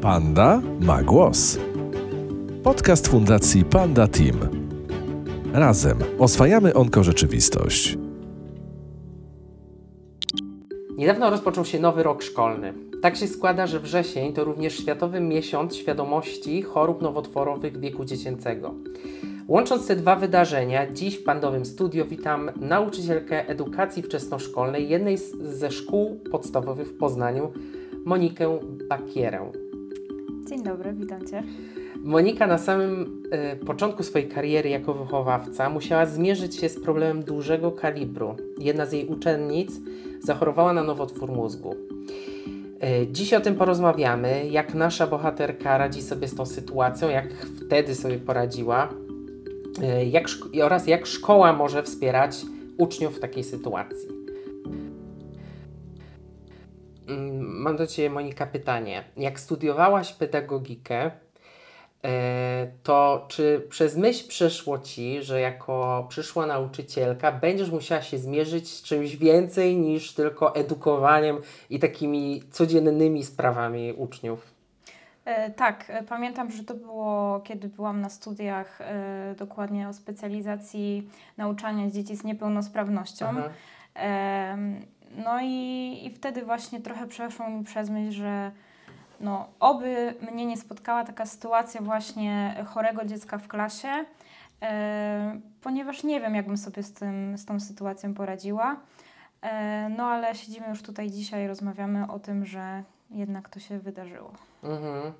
Panda ma głos. Podcast Fundacji Panda Team. Razem oswajamy onkorzeczywistość. Niedawno rozpoczął się nowy rok szkolny. Tak się składa, że wrzesień to również Światowy Miesiąc Świadomości Chorób Nowotworowych Wieku Dziecięcego. Łącząc te dwa wydarzenia, dziś w Pandowym Studio witam nauczycielkę edukacji wczesnoszkolnej jednej ze szkół podstawowych w Poznaniu, Monikę Bakierę. Dzień dobry, witam Cię. Monika na samym e, początku swojej kariery jako wychowawca musiała zmierzyć się z problemem dużego kalibru. Jedna z jej uczennic zachorowała na nowotwór mózgu. E, dziś o tym porozmawiamy, jak nasza bohaterka radzi sobie z tą sytuacją, jak wtedy sobie poradziła e, jak oraz jak szkoła może wspierać uczniów w takiej sytuacji. Mam do Ciebie, Monika, pytanie. Jak studiowałaś pedagogikę, e, to czy przez myśl przeszło Ci, że jako przyszła nauczycielka będziesz musiała się zmierzyć z czymś więcej niż tylko edukowaniem i takimi codziennymi sprawami uczniów? E, tak, e, pamiętam, że to było, kiedy byłam na studiach dokładnie o specjalizacji nauczania dzieci z niepełnosprawnością. Aha. No i, i wtedy właśnie trochę przeszło mi przez myśl, że no, oby mnie nie spotkała taka sytuacja właśnie chorego dziecka w klasie, e, ponieważ nie wiem, jakbym sobie z, tym, z tą sytuacją poradziła. E, no ale siedzimy już tutaj dzisiaj i rozmawiamy o tym, że jednak to się wydarzyło. Mhm.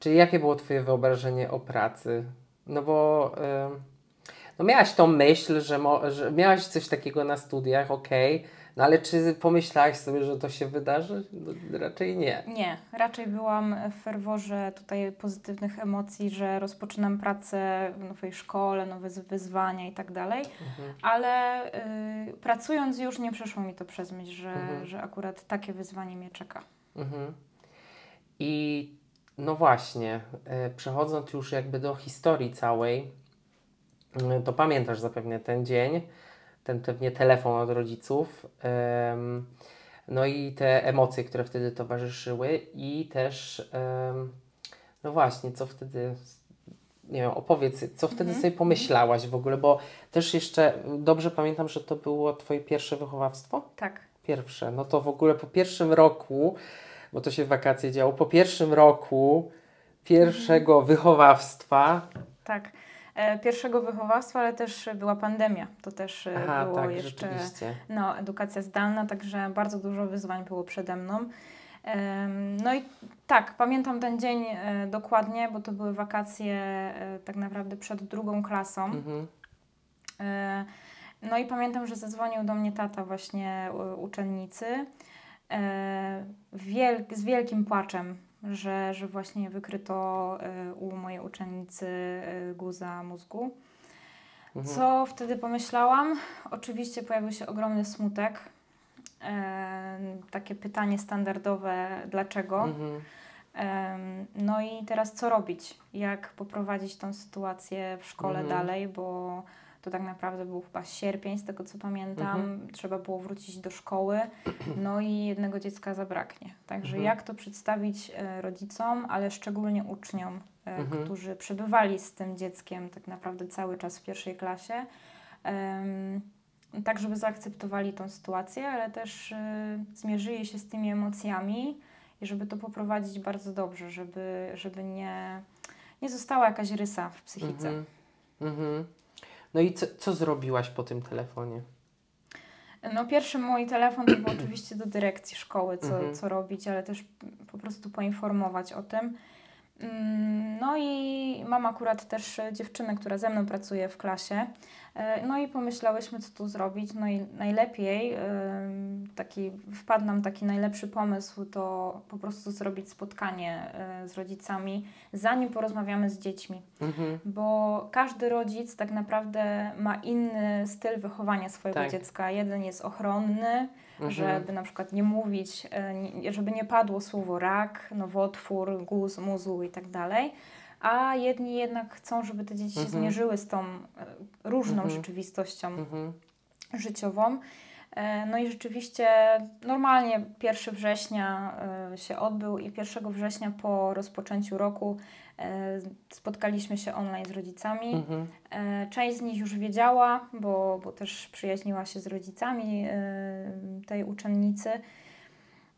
Czyli jakie było Twoje wyobrażenie o pracy? No bo ym, no miałaś tą myśl, że, mo, że miałaś coś takiego na studiach, okej, no ale czy pomyślałaś sobie, że to się wydarzy? No, raczej nie. Nie, raczej byłam w ferworze tutaj pozytywnych emocji, że rozpoczynam pracę w nowej szkole, nowe wyzwania i tak dalej, Mhm. ale y, pracując już nie przeszło mi to przez myśl, że, Mhm. że akurat takie wyzwanie mnie czeka. Mhm. I no właśnie, e, przechodząc już jakby do historii całej, e, to pamiętasz zapewne ten dzień, ten pewnie telefon od rodziców, no i te emocje, które wtedy towarzyszyły i też, no właśnie, co wtedy, nie wiem, opowiedz, co wtedy Mhm. sobie pomyślałaś w ogóle, bo też jeszcze dobrze pamiętam, że to było Twoje pierwsze wychowawstwo? Tak. Pierwsze. No to w ogóle po pierwszym roku, bo to się w wakacje działo, po pierwszym roku pierwszego wychowawstwa. Tak. E, pierwszego wychowawstwa, ale też była pandemia. To też e, Aha, było tak, jeszcze no, edukacja zdalna, także bardzo dużo wyzwań było przede mną. No i tak, pamiętam ten dzień e, dokładnie, bo to były wakacje tak naprawdę przed drugą klasą. Mhm. No i pamiętam, że zadzwonił do mnie tata właśnie uczennicy z wielkim płaczem, że, że właśnie wykryto e, u mojej uczennicy e, guza mózgu. Mhm. Co wtedy pomyślałam? Oczywiście pojawił się ogromny smutek. E, takie pytanie standardowe, dlaczego? Mhm. Em, No i teraz co robić? Jak poprowadzić tą sytuację w szkole Mhm. dalej, bo to tak naprawdę był chyba sierpień, z tego co pamiętam. Mhm. Trzeba było wrócić do szkoły, no i jednego dziecka zabraknie. Także Mhm. jak to przedstawić e, rodzicom, ale szczególnie uczniom, e, Mhm. którzy przebywali z tym dzieckiem tak naprawdę cały czas w pierwszej klasie. Tak, żeby zaakceptowali tą sytuację, ale też e, zmierzyli się z tymi emocjami i żeby to poprowadzić bardzo dobrze, żeby, żeby nie, nie została jakaś rysa w psychice. Mhm. No i co, co zrobiłaś po tym telefonie? No pierwszy mój telefon to był oczywiście do dyrekcji szkoły, co, Mhm. co robić, ale też po prostu poinformować o tym. Mm, No i mam akurat też dziewczynę, która ze mną pracuje w klasie. E, No i pomyślałyśmy, co tu zrobić. No i najlepiej, taki, wpadł nam taki najlepszy pomysł, to po prostu zrobić spotkanie e, z rodzicami, zanim porozmawiamy z dziećmi. Mhm. Bo każdy rodzic tak naprawdę ma inny styl wychowania swojego Tak. dziecka. Jeden jest ochronny, Mhm. żeby na przykład nie mówić, e, żeby nie padło słowo rak, nowotwór, guz, mózgu i tak dalej. A jedni jednak chcą, żeby te dzieci się Mhm. zmierzyły z tą e, różną Mhm. rzeczywistością Mhm. życiową. E, No i rzeczywiście normalnie 1 września e, się odbył i 1 września po rozpoczęciu roku e, spotkaliśmy się online z rodzicami. Mhm. Część z nich już wiedziała, bo, bo też przyjaźniła się z rodzicami tej uczennicy.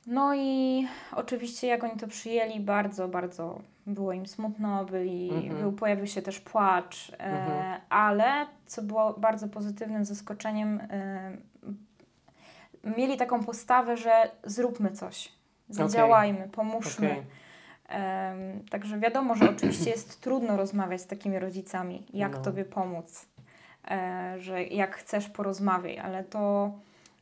No i oczywiście jak oni to przyjęli, bardzo, bardzo było im smutno, byli, Mhm. był, pojawił się też płacz, Mhm. ale co było bardzo pozytywnym zaskoczeniem, mieli taką postawę, że zróbmy coś, zadziałajmy, pomóżmy. Okej. Em, także wiadomo, że oczywiście jest trudno rozmawiać z takimi rodzicami, jak No. tobie pomóc, e, że jak chcesz porozmawiaj, ale to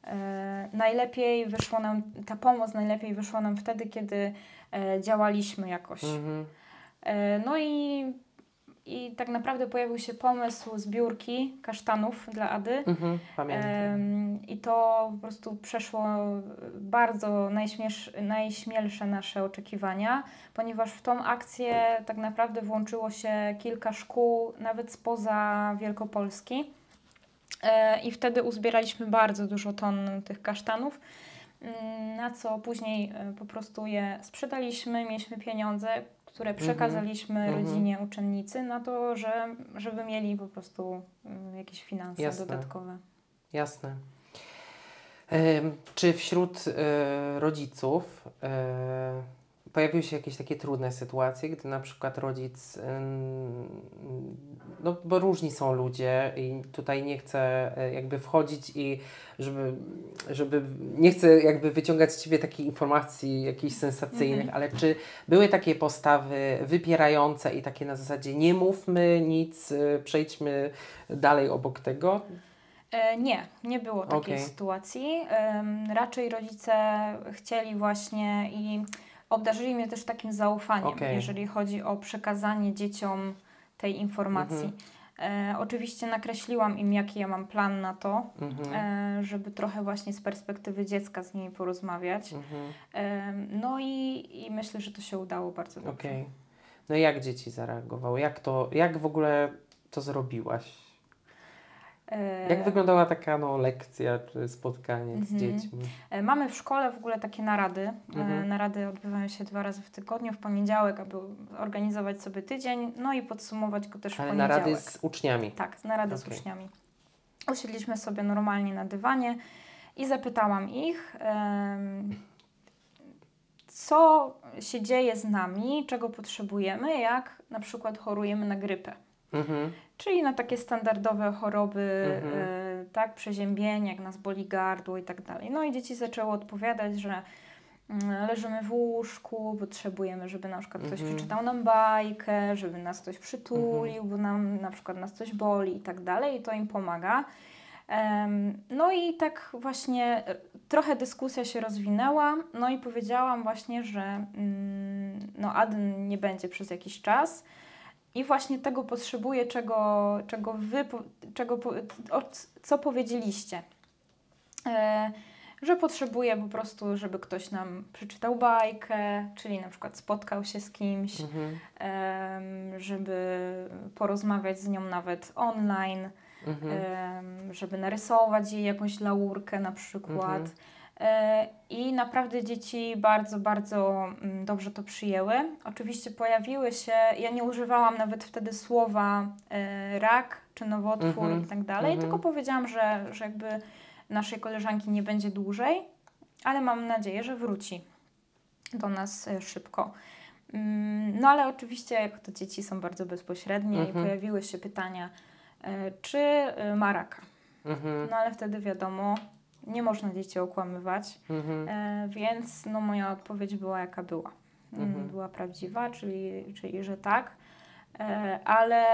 e, najlepiej wyszło nam, ta pomoc najlepiej wyszła nam wtedy, kiedy e, działaliśmy jakoś. Mhm. E, no i, i tak naprawdę pojawił się pomysł zbiórki kasztanów dla Ady. Mhm. Pamiętam. I to po prostu przeszło bardzo najśmiesz, najśmielsze nasze oczekiwania, ponieważ w tą akcję tak naprawdę włączyło się kilka szkół, nawet spoza Wielkopolski. E, I wtedy uzbieraliśmy bardzo dużo ton tych kasztanów, mm, na co później e, po prostu je sprzedaliśmy, mieliśmy pieniądze, które przekazaliśmy Mhm. rodzinie uczennicy na to, że, żeby mieli po prostu mm, jakieś finanse Jasne. dodatkowe. Jasne. Czy wśród e, rodziców e, pojawiły się jakieś takie trudne sytuacje, gdy na przykład rodzic, no bo różni są ludzie i tutaj nie chcę e, jakby wchodzić i żeby, żeby nie chcę jakby wyciągać z Ciebie takich informacji jakichś sensacyjnych, ale czy były takie postawy wypierające i takie na zasadzie nie mówmy nic, e, przejdźmy dalej obok tego? E, nie, nie było takiej Okej. sytuacji. Raczej rodzice chcieli właśnie i obdarzyli mnie też takim zaufaniem, Okej. jeżeli chodzi o przekazanie dzieciom tej informacji. Mhm. E, oczywiście nakreśliłam im, jaki ja mam plan na to, Mhm. e, żeby trochę właśnie z perspektywy dziecka z nimi porozmawiać. Mhm. Em, no i, i myślę, że to się udało bardzo dobrze. Okej. No i jak dzieci zareagowały? Jak to, jak w ogóle to zrobiłaś? E, Jak wyglądała taka no, lekcja czy spotkanie z Mhm. dziećmi? E, Mamy w szkole w ogóle takie narady. Mhm. E, Narady odbywają się dwa razy w tygodniu, w poniedziałek, aby organizować sobie tydzień, no i podsumować go też w Ale poniedziałek. narady z uczniami. Tak, z narady z Okej. uczniami. Usiedliśmy sobie normalnie na dywanie i zapytałam ich, co się dzieje z nami, czego potrzebujemy, jak na przykład chorujemy na grypę. Mhm. Czyli na takie standardowe choroby, Mhm. e, tak, przeziębienie, jak nas boli gardło i tak dalej. No i dzieci zaczęły odpowiadać, że mm, leżymy w łóżku, potrzebujemy, żeby na przykład ktoś Mhm. przeczytał nam bajkę, żeby nas ktoś przytulił, bo nam na przykład nas coś boli i tak dalej i to im pomaga. Em, No i tak właśnie e, trochę dyskusja się rozwinęła, no i powiedziałam właśnie, że mm, no Aden nie będzie przez jakiś czas, i właśnie tego potrzebuję, czego, czego wy, czego, co powiedzieliście. E, że potrzebuję po prostu, żeby ktoś nam przeczytał bajkę, czyli na przykład spotkał się z kimś, Mhm. em, żeby porozmawiać z nią nawet online, Mhm. em, żeby narysować jej jakąś laurkę na przykład. Mhm. E, I naprawdę dzieci bardzo, bardzo mm, dobrze to przyjęły. Oczywiście pojawiły się, ja nie używałam nawet wtedy słowa e, rak czy nowotwór Mhm. i tak dalej, Mhm. tylko powiedziałam, że, że jakby naszej koleżanki nie będzie dłużej, ale mam nadzieję, że wróci do nas e, szybko. Mm, No ale oczywiście, jak to dzieci są bardzo bezpośrednie i Mhm. pojawiły się pytania, czy ma raka. Mhm. No ale wtedy wiadomo, nie można dzieci okłamywać, Mhm. e, więc no, moja odpowiedź była jaka była. Mm, Mhm. Była prawdziwa, czyli, czyli że tak. E, ale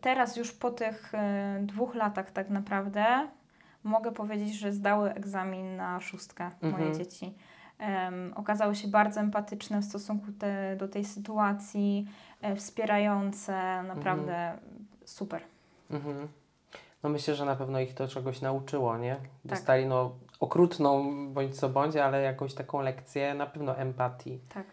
teraz już po tych e, dwóch latach tak naprawdę mogę powiedzieć, że zdały egzamin na szóstkę moje Mhm. dzieci. Em, okazały się bardzo empatyczne w stosunku te, do tej sytuacji, e, wspierające, naprawdę super. Mhm. No myślę, że na pewno ich to czegoś nauczyło, nie? Tak. Dostali no okrutną bądź co bądź, ale jakąś taką lekcję na pewno empatii. Tak.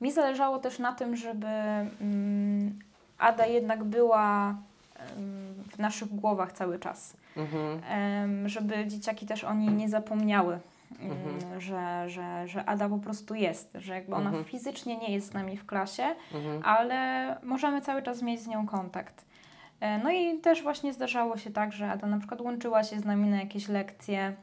Mi zależało też na tym, żeby mm, Ada jednak była em, w naszych głowach cały czas. Mhm. Em, żeby dzieciaki też o niej nie zapomniały, mm, Mhm. że, że, że Ada po prostu jest, że jakby ona Mhm. fizycznie nie jest z nami w klasie, Mhm. ale możemy cały czas mieć z nią kontakt. E, No i też właśnie zdarzało się tak, że Ada na przykład łączyła się z nami na jakieś lekcje,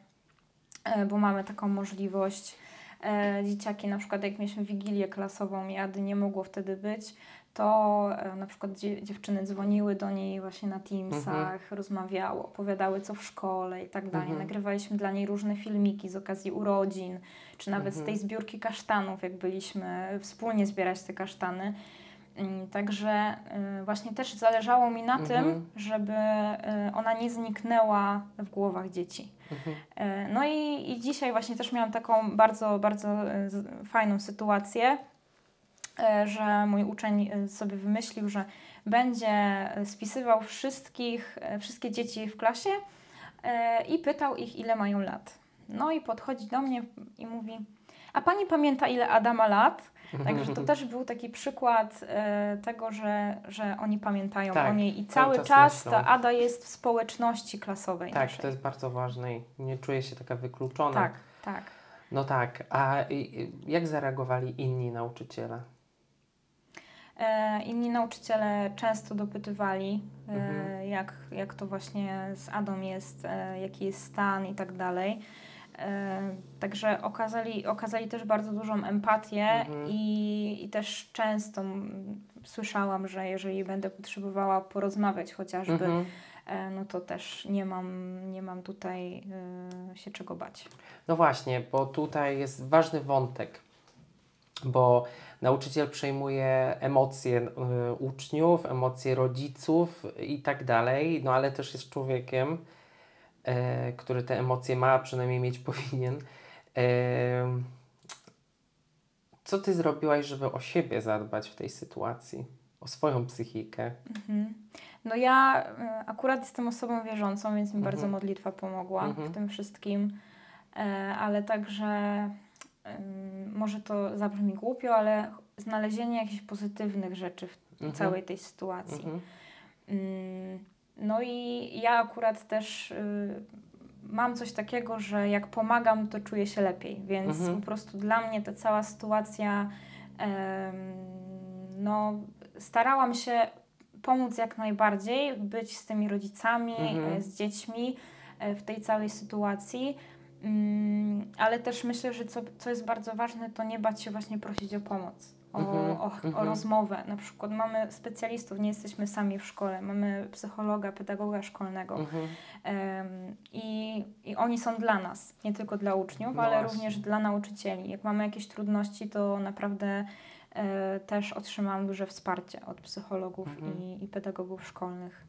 e, bo mamy taką możliwość. E, Dzieciaki na przykład jak mieliśmy wigilię klasową i Ady nie mogło wtedy być, to na przykład dzie- dziewczyny dzwoniły do niej właśnie na Teamsach, rozmawiały, opowiadały co w szkole i tak dalej. Mhm. Nagrywaliśmy dla niej różne filmiki z okazji urodzin, czy nawet z Mhm. tej zbiórki kasztanów, jak byliśmy wspólnie zbierać te kasztany. Mm, Także y, właśnie też zależało mi na Mhm. tym, żeby y, ona nie zniknęła w głowach dzieci. Mhm. Y, No i, i dzisiaj właśnie też miałam taką bardzo, bardzo fajną sytuację, że mój uczeń sobie wymyślił, że będzie spisywał wszystkich, wszystkie dzieci w klasie i pytał ich, ile mają lat. No i podchodzi do mnie i mówi, a pani pamięta, ile Ada ma lat? Także to też był taki przykład e, tego, że, że oni pamiętają Tak, o niej i cały cały czas czas ta Ada jest w społeczności klasowej Tak, naszej. to jest bardzo ważne i nie czuję się taka wykluczona. tak, tak. No tak, a jak zareagowali inni nauczyciele? E, inni nauczyciele często dopytywali, e, Mhm. jak, jak to właśnie z Adą jest, jaki jest stan i tak dalej. E, Także okazali, okazali też bardzo dużą empatię Mhm. i, i też często słyszałam, że jeżeli będę potrzebowała porozmawiać chociażby, Mhm. e, no to też nie mam, nie mam tutaj e, się czego bać. No właśnie, bo tutaj jest ważny wątek, bo nauczyciel przejmuje emocje uczniów, emocje rodziców i tak dalej, no ale też jest człowiekiem, e, który te emocje ma, a przynajmniej mieć powinien. E, co ty zrobiłaś, żeby o siebie zadbać w tej sytuacji? O swoją psychikę? Mhm. No ja e, akurat jestem osobą wierzącą, więc mi Mhm. bardzo modlitwa pomogła Mhm. w tym wszystkim, e, ale także może to zabrzmi głupio, ale znalezienie jakichś pozytywnych rzeczy w Mhm. całej tej sytuacji. Mhm. Mm, No i ja akurat też y, mam coś takiego, że jak pomagam, to czuję się lepiej, więc Mhm. po prostu dla mnie ta cała sytuacja, no starałam się pomóc jak najbardziej, być z tymi rodzicami, Mhm. e, z dziećmi e, w tej całej sytuacji. Mm, ale też myślę, że co, co jest bardzo ważne, to nie bać się właśnie prosić o pomoc, o, Mhm, o, o mhm. rozmowę. Na przykład mamy specjalistów, nie jesteśmy sami w szkole, mamy psychologa, pedagoga szkolnego. Em, i, i oni są dla nas, nie tylko dla uczniów, No ale właśnie. również dla nauczycieli. Jak mamy jakieś trudności, to naprawdę e, też otrzymałam duże wsparcie od psychologów i, i pedagogów szkolnych.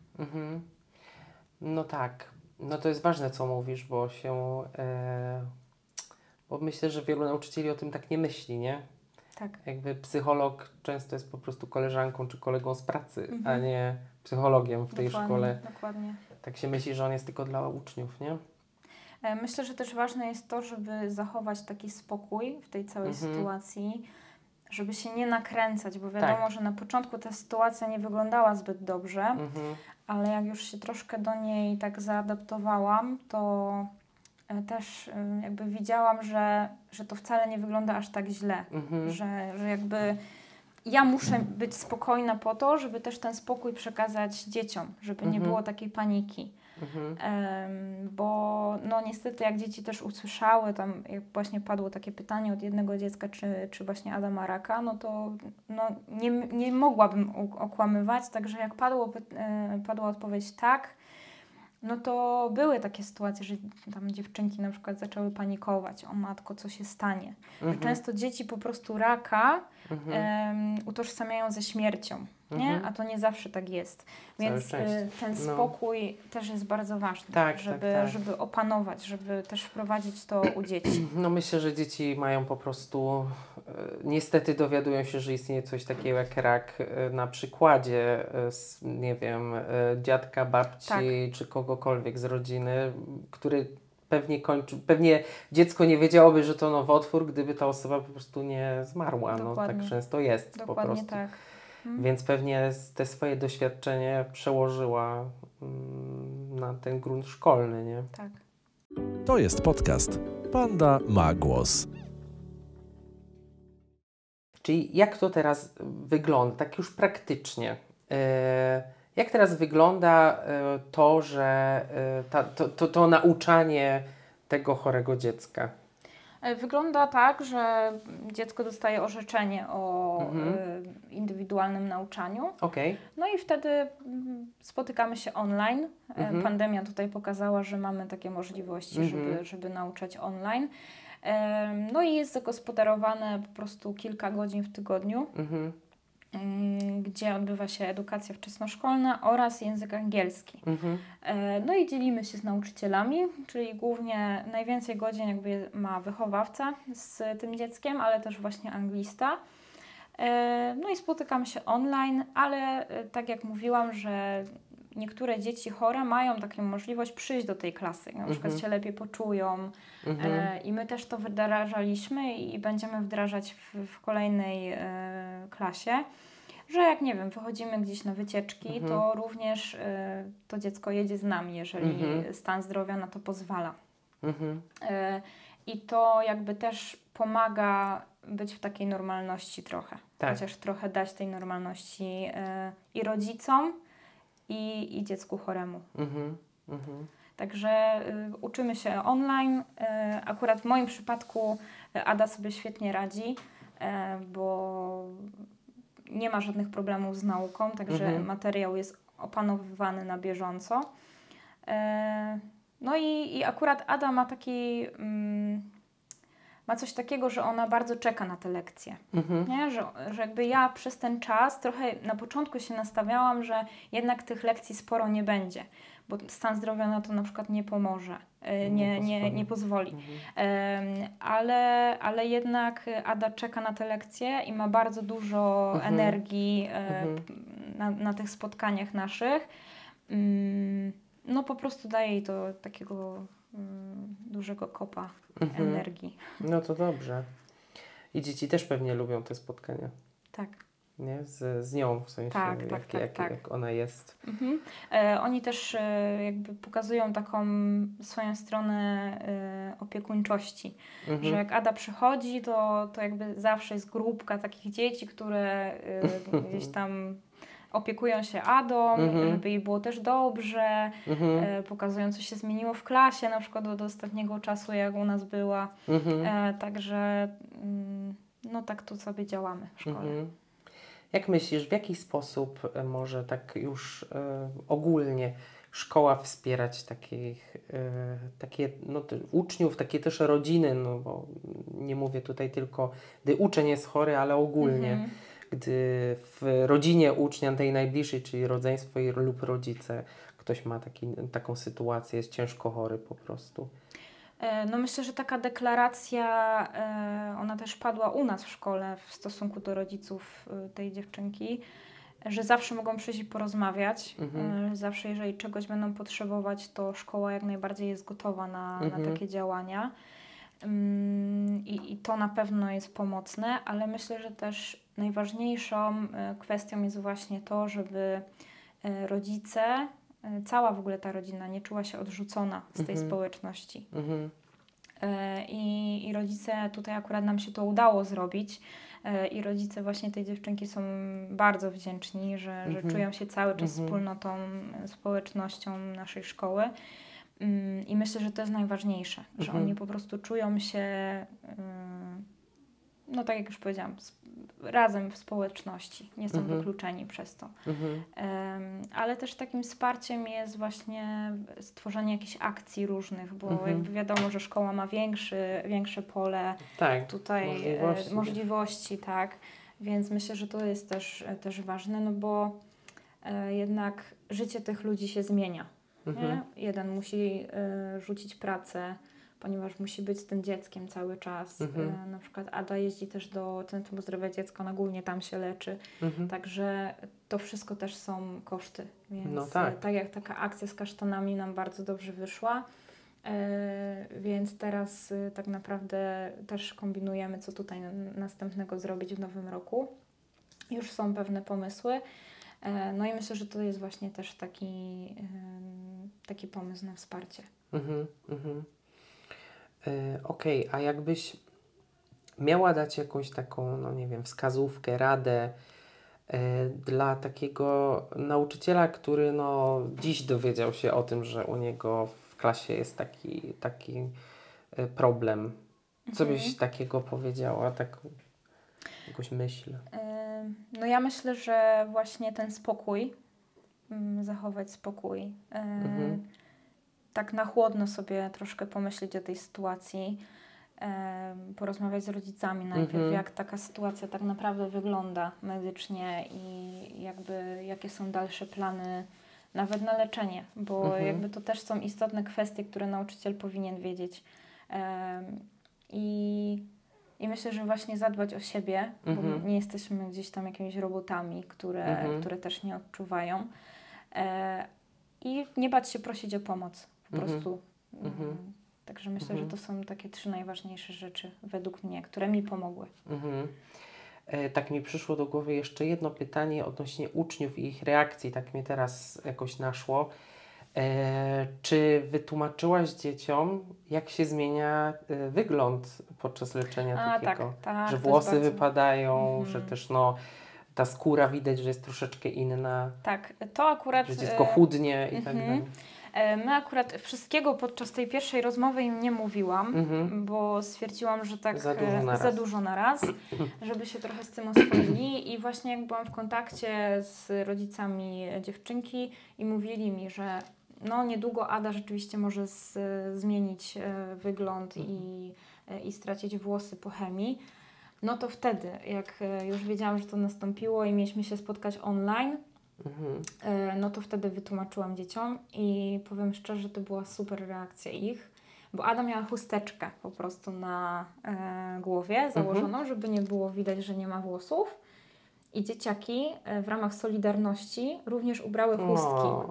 No tak. No to jest ważne, co mówisz, bo się. E, bo myślę, że wielu nauczycieli o tym tak nie myśli, nie? Tak. Jakby psycholog często jest po prostu koleżanką czy kolegą z pracy, a Mhm. nie psychologiem w tej dokładnie, szkole. Dokładnie. Tak się myśli, że on jest tylko dla uczniów, nie? E, Myślę, że też ważne jest to, żeby zachować taki spokój w tej całej Mhm. sytuacji, żeby się nie nakręcać, bo wiadomo, Tak. że na początku ta sytuacja nie wyglądała zbyt dobrze, Mhm. ale jak już się troszkę do niej tak zaadaptowałam, to też e, jakby widziałam, że, że to wcale nie wygląda aż tak źle, Mhm. że, że jakby ja muszę być spokojna po to, żeby też ten spokój przekazać dzieciom, żeby nie Mhm. było takiej paniki. Mhm. Em, bo no niestety jak dzieci też usłyszały, tam jak właśnie padło takie pytanie od jednego dziecka, czy, czy właśnie Ada ma raka, no to no, nie, nie mogłabym okłamywać, także jak padło, e, padła odpowiedź tak, no to były takie sytuacje, że tam dziewczynki na przykład zaczęły panikować, o matko, co się stanie. Mhm. Często dzieci po prostu raka Mhm. em, utożsamiają ze śmiercią, nie? Mhm. A to nie zawsze tak jest. Więc y, ten No. spokój też jest bardzo ważny, Tak, żeby, tak, tak. żeby opanować, żeby też wprowadzić to u dzieci. No myślę, że dzieci mają po prostu, e, niestety dowiadują się, że istnieje coś takiego jak rak e, na przykładzie, s- nie wiem, dziadka, babci Tak. czy kogokolwiek z rodziny, który pewnie kończy, pewnie dziecko nie wiedziałoby, że to nowotwór, gdyby ta osoba po prostu nie zmarła. No tak często jest po Dokładnie prostu. tak. Mhm. więc pewnie te swoje doświadczenie przełożyła mm, na ten grunt szkolny, nie? Tak. To jest podcast Panda ma głos. Czyli jak to teraz wygląda, tak już praktycznie? E, Jak teraz wygląda e, to, że e, ta, to, to, to nauczanie tego chorego dziecka? E, Wygląda tak, że dziecko dostaje orzeczenie o Mhm. e, indywidualnym nauczaniu. Okej. No i wtedy mm, spotykamy się online. E, Mhm. Pandemia tutaj pokazała, że mamy takie możliwości, Mhm. żeby, żeby nauczać online. No i jest zagospodarowane po prostu kilka godzin w tygodniu, Mhm. Gdzie odbywa się edukacja wczesnoszkolna oraz język angielski. Mhm. E, No i dzielimy się z nauczycielami, czyli głównie najwięcej godzin jakby ma wychowawca z tym dzieckiem, ale też właśnie anglista. E, No i spotykamy się online, ale e, tak jak mówiłam, że niektóre dzieci chore mają taką możliwość przyjść do tej klasy, na przykład Mhm. się lepiej poczują Mhm. e, i my też to wdrażaliśmy i będziemy wdrażać w, w kolejnej e, klasie, że jak nie wiem, wychodzimy gdzieś na wycieczki, Mhm. to również e, to dziecko jedzie z nami, jeżeli Mhm. stan zdrowia na to pozwala. Mhm. E, I to jakby też pomaga być w takiej normalności trochę. Tak. Chociaż trochę dać tej normalności e, i rodzicom, i, i dziecku choremu. Mhm. Mhm. Także y, uczymy się online. Y, akurat w moim przypadku y, Ada sobie świetnie radzi, y, bo nie ma żadnych problemów z nauką, także Mhm. materiał jest opanowywany na bieżąco. Y, no i, i akurat Ada ma taki. mm, ma coś takiego, że ona bardzo czeka na te lekcje. Mhm. Nie? Że, że jakby ja przez ten czas trochę na początku się nastawiałam, że jednak tych lekcji sporo nie będzie, bo stan zdrowia na to na przykład nie pomoże, nie, nie, pozwoli. nie pozwoli. Mhm. Ale, ale jednak Ada czeka na te lekcje i ma bardzo dużo Mhm. energii e, Mhm. na, na tych spotkaniach naszych. Mm, No po prostu daje jej to takiego dużego kopa Mhm. energii. No to dobrze. I dzieci też pewnie lubią te spotkania, Tak. nie? Z, z nią w sensie, Tak, jak, tak, tak, jak, tak. jak ona jest. Mhm. E, oni też e, jakby pokazują taką swoją stronę e, opiekuńczości, Mhm. że jak Ada przychodzi, to, to jakby zawsze jest grupka takich dzieci, które e, gdzieś tam opiekują się Adą, Mhm. żeby jej było też dobrze, Mhm. e, pokazują co się zmieniło w klasie, na przykład od ostatniego czasu jak u nas była, Mhm. e, także mm, no tak tu sobie działamy w szkole. Mhm. Jak myślisz, w jaki sposób e, może tak już e, ogólnie szkoła wspierać takich, e, takie, no, te, uczniów, takie też rodziny, no bo nie mówię tutaj tylko, gdy uczeń jest chory, ale ogólnie, Mhm. Gdy w rodzinie ucznia tej najbliższej, czyli rodzeństwo lub rodzice, ktoś ma taki, taką sytuację, jest ciężko chory po prostu. E, No myślę, że taka deklaracja, e, ona też padła u nas w szkole w stosunku do rodziców e, tej dziewczynki, że zawsze mogą przyjść i porozmawiać. Mhm. Zawsze, jeżeli czegoś będą potrzebować, to szkoła jak najbardziej jest gotowa na, Mhm. na takie działania. Ym, I, I to na pewno jest pomocne, ale myślę, że też najważniejszą e, kwestią jest właśnie to, żeby e, rodzice, e, cała w ogóle ta rodzina nie czuła się odrzucona z tej Mhm. społeczności. Mhm. I, I rodzice, tutaj akurat nam się to udało zrobić. I rodzice właśnie tej dziewczynki są bardzo wdzięczni, że, że Mhm. czują się cały czas Mhm. wspólnotą, społecznością naszej szkoły. Mm, I myślę, że to jest najważniejsze, że Mhm. oni po prostu czują się, no tak jak już powiedziałam, razem w społeczności, nie są Mhm. wykluczeni przez to. Mhm. Em, ale też takim wsparciem jest właśnie stworzenie jakichś akcji różnych, bo Mhm. jakby wiadomo, że szkoła ma większy, większe pole Tak, tutaj możliwości. e, możliwości, tak. Więc myślę, że to jest też, e, też ważne, no bo e, jednak życie tych ludzi się zmienia. Mhm. Jeden musi e, rzucić pracę, ponieważ musi być z tym dzieckiem cały czas. Mhm. E, na przykład Ada jeździ też do Centrum Zdrowia Dziecka, ona głównie tam się leczy. Mhm. Także to wszystko też są koszty. Więc No tak. e, tak jak taka akcja z kasztanami nam bardzo dobrze wyszła. E, więc teraz tak naprawdę też kombinujemy, co tutaj następnego zrobić w nowym roku. już są pewne pomysły. No i myślę, że to jest właśnie też taki, taki pomysł na wsparcie. Mhm, mhm. E, Okej, a jakbyś miała dać jakąś taką, no nie wiem, wskazówkę, radę e, dla takiego nauczyciela, który no dziś dowiedział się o tym, że u niego w klasie jest taki, taki e, problem. Co byś Mhm. takiego powiedziała, taką jakąś myśl? No ja myślę, że właśnie ten spokój, mm, zachować spokój, Mhm. Tak na chłodno sobie troszkę pomyśleć o tej sytuacji, porozmawiać z rodzicami najpierw, Mhm. jak taka sytuacja tak naprawdę wygląda medycznie i jakby jakie są dalsze plany nawet na leczenie, bo Mhm. jakby to też są istotne kwestie, które nauczyciel powinien wiedzieć. I, I myślę, że właśnie zadbać o siebie, bo Mhm. nie jesteśmy gdzieś tam jakimiś robotami, które, które też nie odczuwają. E, I nie bać się prosić o pomoc po Mhm. prostu. Mhm. Mm, Także myślę, Mhm. że to są takie trzy najważniejsze rzeczy według mnie, które mi pomogły. Mhm. E, Tak mi przyszło do głowy jeszcze jedno pytanie odnośnie uczniów i ich reakcji, tak mnie teraz jakoś naszło. E, czy wytłumaczyłaś dzieciom, jak się zmienia e, wygląd podczas leczenia A tak, takiego? tak. że to jest włosy bardzo- wypadają, Mhm. że też no, ta skóra widać, że jest troszeczkę inna, Tak, to akurat. że dziecko e, chudnie i tak mhm. dalej. E, My akurat wszystkiego podczas tej pierwszej rozmowy im nie mówiłam. Mhm. bo stwierdziłam, że tak Za dużo e, na za raz. dużo na raz, żeby się trochę z tym oswoili i właśnie jak byłam w kontakcie z rodzicami dziewczynki i mówili mi, że no niedługo Ada rzeczywiście może z, zmienić e, wygląd i, i stracić włosy po chemii, no to wtedy, jak już wiedziałam, że to nastąpiło i mieliśmy się spotkać online, Mhm. E, no to wtedy wytłumaczyłam dzieciom i powiem szczerze, to była super reakcja ich, bo Ada miała chusteczkę po prostu na e, głowie założoną, żeby nie było widać, że nie ma włosów. I dzieciaki e, w ramach Solidarności również ubrały chustki. O, to.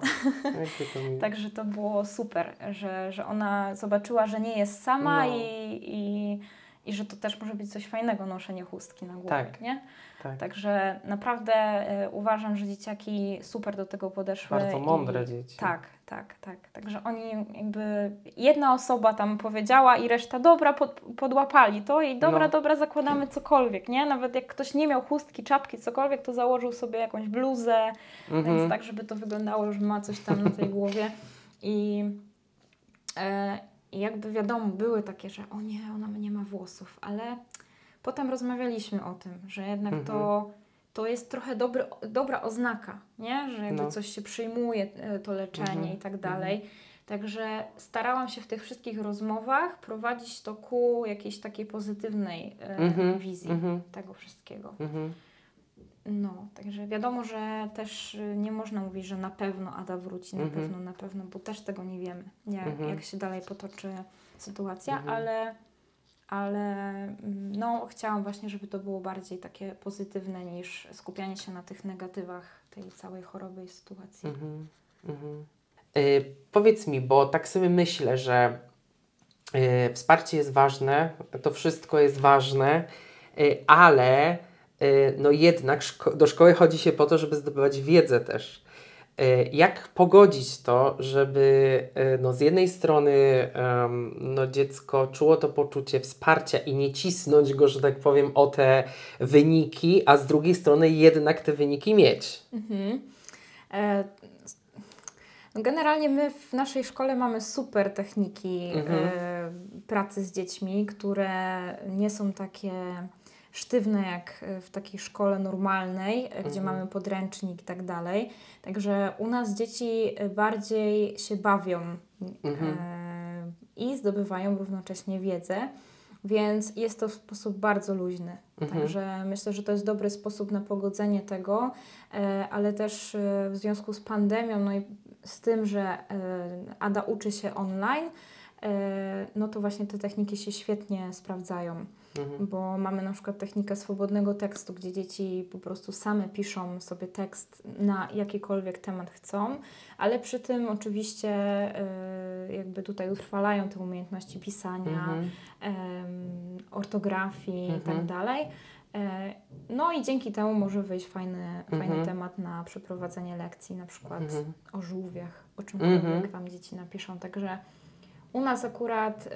Także to było super, że, że ona zobaczyła, że nie jest sama No. i, i, i że to też może być coś fajnego, noszenie chustki na głowie, Tak. nie? tak. Także naprawdę e, uważam, że dzieciaki super do tego podeszły. Bardzo i- mądre dzieci. Tak, tak, tak. Także oni jakby jedna osoba tam powiedziała i reszta dobra pod, podłapali to i dobra, No. dobra, zakładamy cokolwiek, nie? Nawet jak ktoś nie miał chustki, czapki, cokolwiek, to założył sobie jakąś bluzę, Mhm. więc tak, żeby to wyglądało, że ma coś tam na tej głowie. I, e, I jakby wiadomo, były takie, że o nie, ona nie ma włosów, ale potem rozmawialiśmy o tym, że jednak to, to jest trochę dobry, dobra oznaka, nie? Że jakby No. coś się przyjmuje, e, to leczenie Mhm, i tak dalej. Także starałam się w tych wszystkich rozmowach prowadzić to ku jakiejś takiej pozytywnej e, Mhm, wizji mhm. tego wszystkiego. No, także wiadomo, że też y, nie można mówić, że na pewno Ada wróci, na Mhm. pewno, na pewno, bo też tego nie wiemy, jak, Mhm. jak się dalej potoczy sytuacja, Mhm. ale, ale mm, no, chciałam właśnie, żeby to było bardziej takie pozytywne niż skupianie się na tych negatywach tej całej choroby i sytuacji. Mhm. Mhm. Y, powiedz mi, bo tak sobie myślę, że y, wsparcie jest ważne, to wszystko jest ważne, y, ale no jednak szko- do szkoły chodzi się po to, żeby zdobywać wiedzę też. Y, Jak pogodzić to, żeby y, no, z jednej strony em, no, dziecko czuło to poczucie wsparcia i nie cisnąć go, że tak powiem, o te wyniki, a z drugiej strony jednak te wyniki mieć. Mhm. E, no generalnie my w naszej szkole mamy super techniki Mhm. e, pracy z dziećmi, które nie są takie sztywne jak w takiej szkole normalnej, e, gdzie Mhm. mamy podręcznik i tak dalej. Także u nas dzieci e, bardziej się bawią Mhm. e, i zdobywają równocześnie wiedzę. Więc jest to w sposób bardzo luźny. Mhm. Także myślę, że to jest dobry sposób na pogodzenie tego, e, ale też e, w związku z pandemią, no i z tym, że e, Ada uczy się online, e, no to właśnie te techniki się świetnie sprawdzają, Mhm. bo mamy na przykład technikę swobodnego tekstu, gdzie dzieci po prostu same piszą sobie tekst na jakikolwiek temat chcą, ale przy tym oczywiście e, jakby tutaj utrwalają te umiejętności pisania, Mhm. ortografii i tak Mhm. dalej. E, no i dzięki temu może wyjść fajny, fajny Mhm. temat na przeprowadzenie lekcji, na przykład Mhm. o żółwiach, o czymkolwiek Mhm. tam dzieci napiszą. Także u nas akurat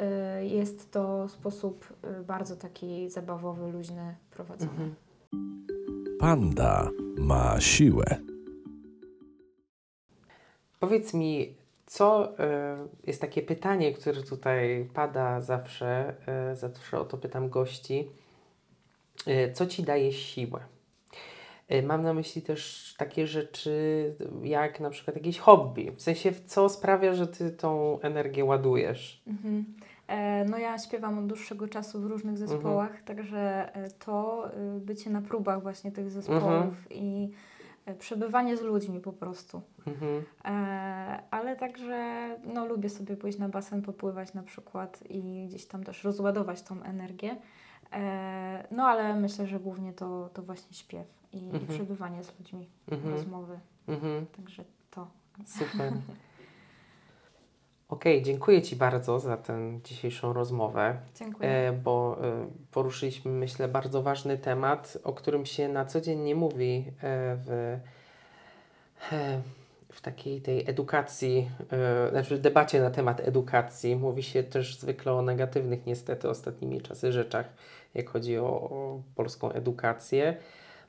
y, jest to sposób y, bardzo taki zabawowy, luźny prowadzony. Mhm. Panda ma siłę. Powiedz mi, co e, jest takie pytanie, które tutaj pada zawsze, e, zawsze o to pytam gości. E, co ci daje siłę? E, Mam na myśli też takie rzeczy jak na przykład jakieś hobby. W sensie, co sprawia, że ty tą energię ładujesz? Mhm. E, No ja śpiewam od dłuższego czasu w różnych zespołach, także e, to e, bycie na próbach właśnie tych zespołów Mhm. i e, przebywanie z ludźmi po prostu. Mhm. E, ale także no, lubię sobie pójść na basen, popływać na przykład i gdzieś tam też rozładować tą energię. E, no ale myślę, że głównie to, to właśnie śpiew i, Mhm. przebywanie z ludźmi, Mhm. rozmowy. Mhm. Także to. Super. Okej, dziękuję Ci bardzo za tę dzisiejszą rozmowę. Dziękuję. E, bo e, poruszyliśmy, myślę, bardzo ważny temat, o którym się na co dzień nie mówi e, w, w takiej tej edukacji, znaczy debacie na temat edukacji. Mówi się też zwykle o negatywnych, niestety, ostatnimi czasy rzeczach, jak chodzi o, o polską edukację.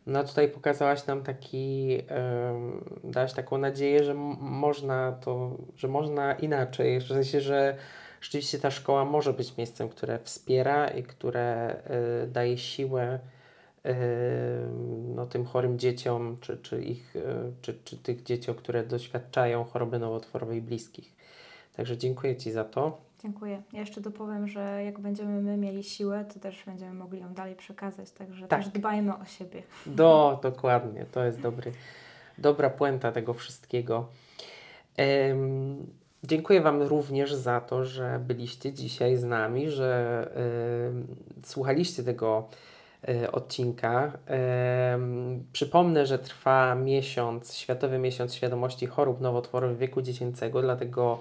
No tutaj pokazałaś nam taki, em, dałaś taką nadzieję, że można to, że można inaczej, w sensie, że rzeczywiście ta szkoła może być miejscem, które wspiera i które y, daje siłę y, no, tym chorym dzieciom, czy, czy, ich, y, czy, czy tych dzieciom, które doświadczają choroby nowotworowej bliskich. Także dziękuję Ci za to. Dziękuję. Ja jeszcze dopowiem, że jak będziemy my mieli siłę, to też będziemy mogli ją dalej przekazać, także Tak. też dbajmy o siebie. Do, dokładnie, to jest dobry, dobra puenta tego wszystkiego. Em, dziękuję Wam również za to, że byliście dzisiaj z nami, że em, słuchaliście tego e, odcinka. Przypomnę, że trwa miesiąc, Światowy Miesiąc Świadomości Chorób Nowotworowych wieku dziecięcego, dlatego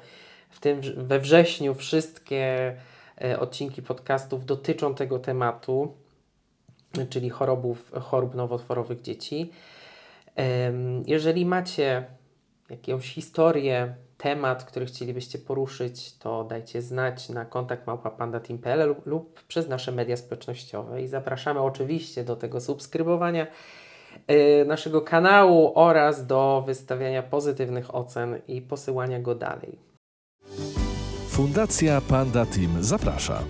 w tym, we wrześniu wszystkie e, odcinki podcastów dotyczą tego tematu czyli chorobów, chorób nowotworowych dzieci. Jeżeli macie jakąś historię, temat, który chcielibyście poruszyć, to dajcie znać na kontakt małpapanda.team.pl lub, lub przez nasze media społecznościowe i zapraszamy oczywiście do tego subskrybowania e, naszego kanału oraz do wystawiania pozytywnych ocen i posyłania go dalej. Fundacja Panda Team zaprasza.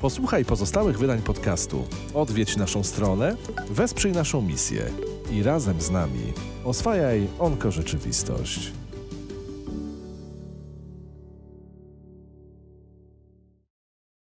Posłuchaj pozostałych wydań podcastu, odwiedź naszą stronę, wesprzyj naszą misję i razem z nami oswajaj onko rzeczywistość.